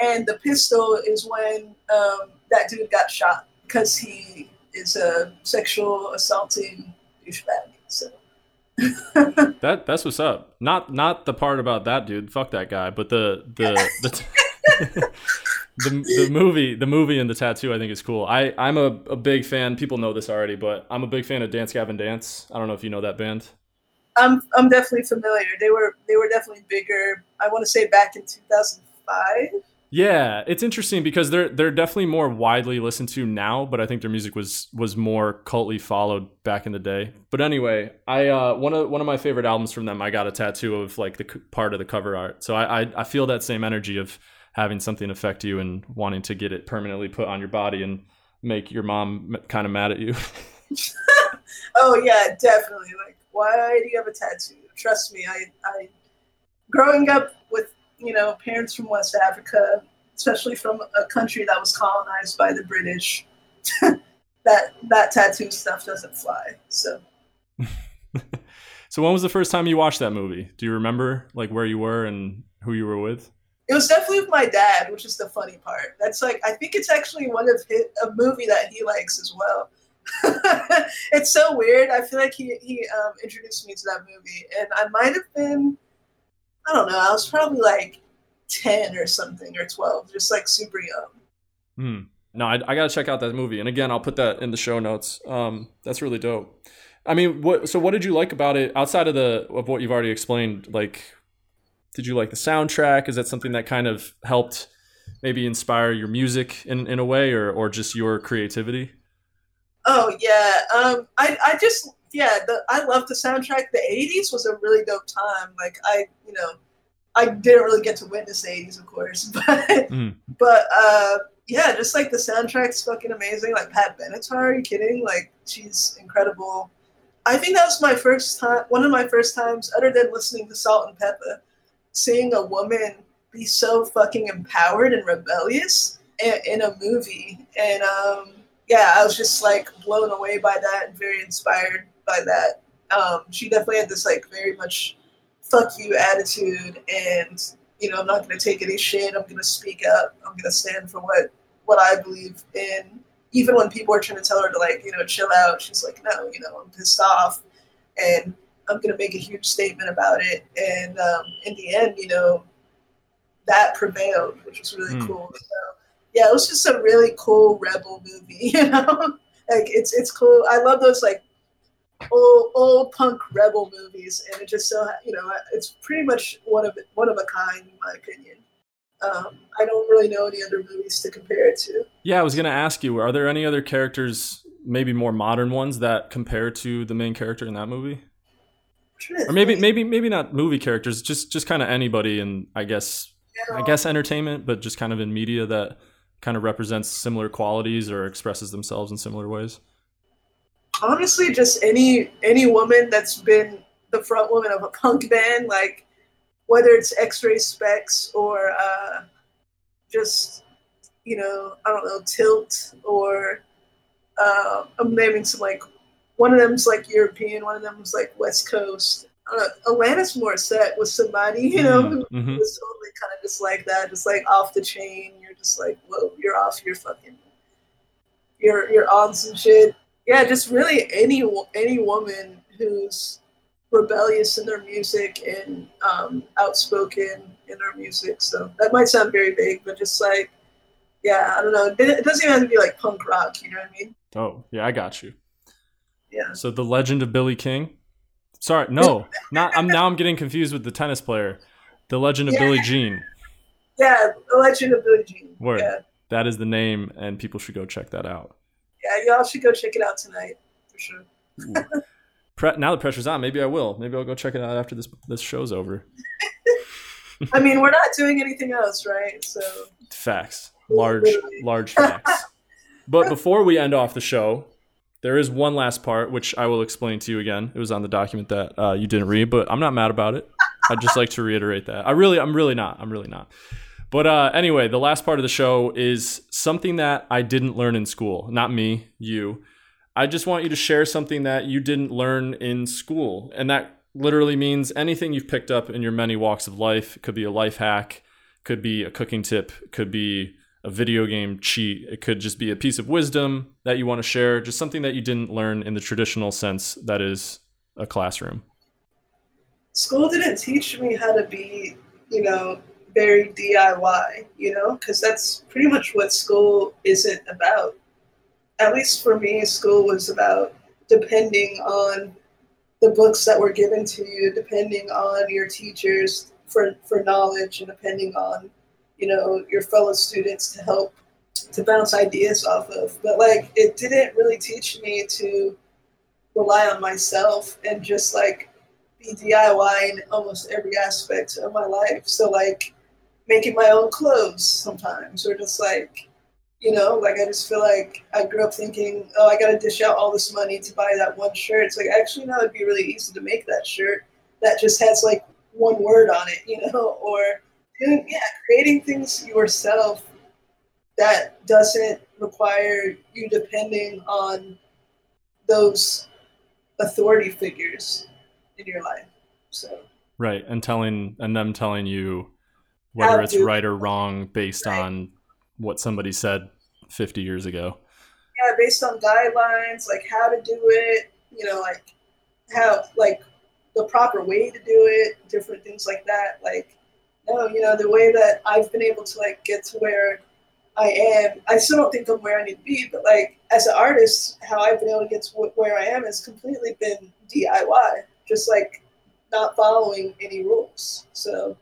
and the pistol is when um, that dude got shot. because he is a sexual assaulting douchebag. So [laughs] That that's what's up. Not not the part about that dude. Fuck that guy. But the the the, [laughs] the, the movie the movie and the tattoo I think is cool. I I'm a, a big fan. People know this already, but I'm a big fan of Dance Gavin Dance. I don't know if you know that band. I'm I'm definitely familiar. They were they were definitely bigger. I want to say back in 2005. Yeah, it's interesting because they're they're definitely more widely listened to now, but I think their music was was more cultly followed back in the day. But anyway, I uh, one of one of my favorite albums from them, I got a tattoo of like the c- part of the cover art. So I, I I feel that same energy of having something affect you and wanting to get it permanently put on your body and make your mom kind of mad at you. [laughs] Oh yeah, definitely. Like, why do you have a tattoo? Trust me, I, I, growing up with you know parents from West Africa, especially from a country that was colonized by the British, [laughs] that that tattoo stuff doesn't fly. So [laughs] so when was the first time you watched that movie? Do you remember like where you were and who you were with? it was definitely with my dad, which is the funny part. That's like I think it's actually one of his, a movie that he likes as well. [laughs] it's so weird. I feel like he he um, introduced me to that movie, and I might have been, I don't know, I was probably like ten or something or twelve, just like super young. Hmm. No, I, I gotta check out that movie, and again, I'll put that in the show notes. Um, that's really dope. I mean, what? So, what did you like about it outside of the of what you've already explained? Like, did you like the soundtrack? Is that something that kind of helped maybe inspire your music in, in a way, or or just your creativity? Oh yeah, um, I I just yeah, the I love the soundtrack. The '80s was a really dope time. Like I, you know, I didn't really get to witness the '80s, of course, [laughs] but Mm. but uh, yeah, just like the soundtrack's fucking amazing. Like Pat Benatar, are you kidding? Like she's incredible. I think that was my first time, one of my first times, other than listening to Salt-N-Pepa, seeing a woman be so fucking empowered and rebellious in, in a movie. And um, yeah, I was just like blown away by that and very inspired by that. Um, she definitely had this like very much fuck you attitude and you know, I'm not gonna take any shit, I'm gonna speak up, I'm gonna stand for what what I believe in. Even when people are trying to tell her to like, you know, chill out, she's like, No, you know, I'm pissed off and I'm gonna make a huge statement about it. And um, in the end, you know, that prevailed, which was really Hmm. cool. So yeah, it was just a really cool rebel movie, [laughs] you know? like it's it's cool. I love those like old old punk rebel movies, and it just so you know it's pretty much one of one of a kind in my opinion. Um, I don't really know any other movies to compare it to. Yeah, I was gonna ask you, are there any other characters, maybe more modern ones, that compare to the main character in that movie? Or maybe maybe maybe not movie characters, just just kind of anybody in I guess I guess entertainment, but just kind of in media that kind of represents similar qualities or expresses themselves in similar ways. Honestly just any any woman that's been the front woman of a punk band like whether it's X-Ray Spex or uh, just you know i don't know tilt or uh, i'm naming some like one of them's like european one of them's like west coast uh, Alanis Morissette was somebody, you know, who Mhm. was totally kind of just like that, just like off the chain. You're just like, whoa, you're off your fucking, you're you're on some shit. Yeah, just really any any woman who's rebellious in their music and um, outspoken in their music. So that might sound very vague, but just like, yeah, I don't know. It doesn't even have to be like punk rock. You know what I mean? Oh yeah, I got you. Yeah. So the Legend of Billy King. Sorry, no, [laughs] not. I'm now. I'm getting confused with the tennis player. The Legend of Yeah. Billie Jean. Yeah, The Legend of Billie Jean. Word. Yeah, That is the name, and people should go check that out. Yeah, y'all should go check it out tonight for sure. Pre- now the pressure's on. Maybe I will. Maybe I'll go check it out after this this show's over. [laughs] I mean, we're not doing anything else, right? So Facts. Large, large facts. [laughs] But before we end off the show, there is one last part which I will explain to you again. It was on the document that uh, you didn't read, but I'm not mad about it. I'd just like to reiterate that. I really, I'm really not. I'm really not. But uh, anyway, the last part of the show is something that I didn't learn in school. Not me, you. I just want you to share something that you didn't learn in school. And that literally means anything you've picked up in your many walks of life. It could be a life hack, could be a cooking tip, could be a video game cheat. It could just be a piece of wisdom that you want to share, just something that you didn't learn in the traditional sense that is a classroom. School didn't teach me how to be, you know, very DIY, you know, because that's pretty much what school isn't about. At least for me, school was about depending on the books that were given to you, depending on your teachers for, for knowledge, and depending on, you know, your fellow students to help to bounce ideas off of. But like, it didn't really teach me to rely on myself and just like be DIY in almost every aspect of my life. So like making my own clothes sometimes, or just like, you know, like I just feel like I grew up thinking, oh, I got to dish out all this money to buy that one shirt. It's like actually, no, it'd be really easy to make that shirt that just has like one word on it, you know, [laughs] or doing, yeah, creating things yourself that doesn't require you depending on those authority figures in your life. So Right. And telling and them telling you whether it's right or wrong based Right. on what somebody said 50 years ago. yeah, based on guidelines, like how to do it, you know, like how like the proper way to do it, different things like that. Like no, you know, the way that I've been able to like get to where I am, I still don't think I'm where I need to be, but like as an artist, how I've been able to get to where I am has completely been DIY, just like not following any rules. So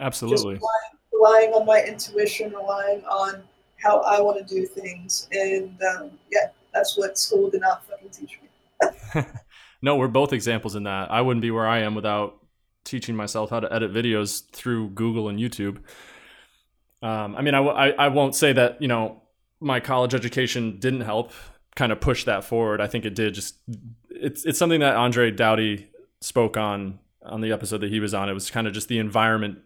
Absolutely. just relying, relying on my intuition, relying on how I want to do things, and um, yeah, that's what school did not fucking teach me. [laughs] No, we're both examples in that. I wouldn't be where I am without teaching myself how to edit videos through Google and YouTube. Um, I mean, I, w- I, I won't say that, you know, my college education didn't help kind of push that forward. I think it did. Just it's it's something that Andre Dowdy spoke on on the episode that he was on. It was kind of just the environment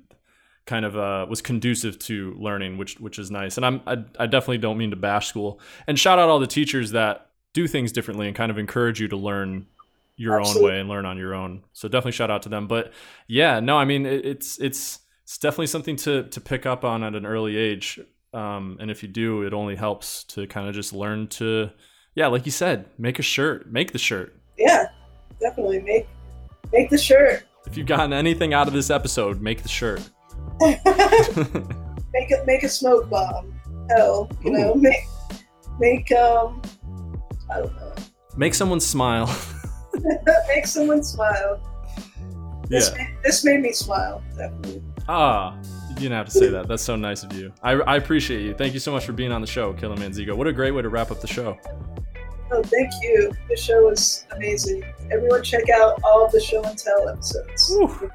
kind of uh, was conducive to learning, which which is nice. And I'm I, I definitely don't mean to bash school. And shout out all the teachers that do things differently and kind of encourage you to learn your own way and learn on your own. So definitely shout out to them. But yeah, no, I mean it, it's it's it's definitely something to to pick up on at an early age. Um, and if you do, it only helps to kind of just learn to, yeah, like you said, make a shirt, make the shirt. Yeah, definitely make make the shirt, If you've gotten anything out of this episode, make the shirt. [laughs] make a make a smoke bomb. Hell, you know, make make um, I don't know, make someone smile. [laughs] [laughs] make someone smile. This, yeah. made, this made me smile, definitely. Ah, you didn't have to say that. That's so nice of you. I, I appreciate you. Thank you so much for being on the show, Kilamanzego. What a great way to wrap up the show. Oh, thank you. The show was amazing. Everyone, check out all of the show and tell episodes. Whew.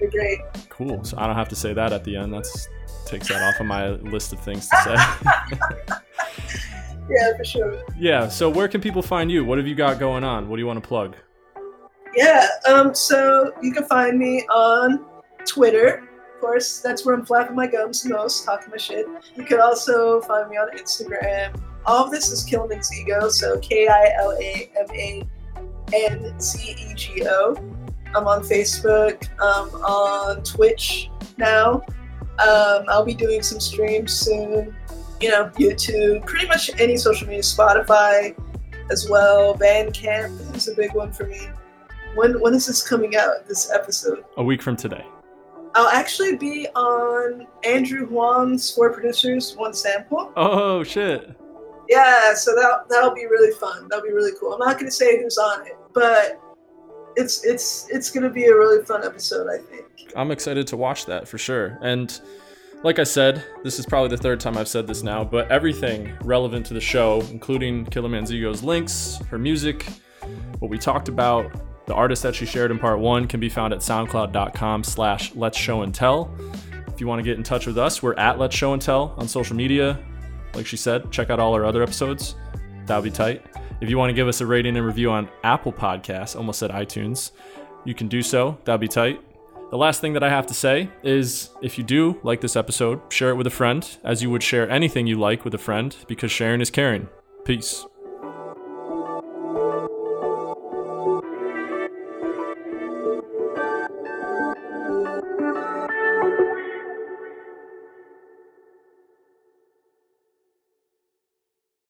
They're great. Cool. So I don't have to say that at the end. That's takes that off of my list of things to say. [laughs] Yeah, for sure. yeah. So where can people find you? What have you got going on? What do you want to plug? Yeah, um, so you can find me on Twitter. Of course, that's where I'm flapping my gums the most, talking my shit. You can also find me on Instagram. All of this is Kilamanzego, so K I L A M A N Z E G O. I'm on Facebook, um, on Twitch now. Um, I'll be doing some streams soon. You know, YouTube, pretty much any social media, Spotify as well. Bandcamp is a big one for me. When when is this coming out? This episode? A week from today. I'll actually be on Andrew Huang's Four Producers One Sample. Oh shit. Yeah, so that that'll be really fun. That'll be really cool. I'm not gonna say who's on it, but it's it's it's gonna be a really fun episode. I think. I'm excited to watch that for sure. And like I said, this is probably the third time I've said this now, but everything relevant to the show, including Killer links, her music, what we talked about, the artist that she shared in part one can be found at soundcloud.com slash let's show and tell. If you want to get in touch with us, we're at let's show and tell on social media. Like she said, check out all our other episodes. That would be tight. If you want to give us a rating and review on Apple Podcasts, almost said iTunes, you can do so. That'd be tight. The last thing that I have to say is if you do like this episode, share it with a friend as you would share anything you like with a friend because sharing is caring. Peace.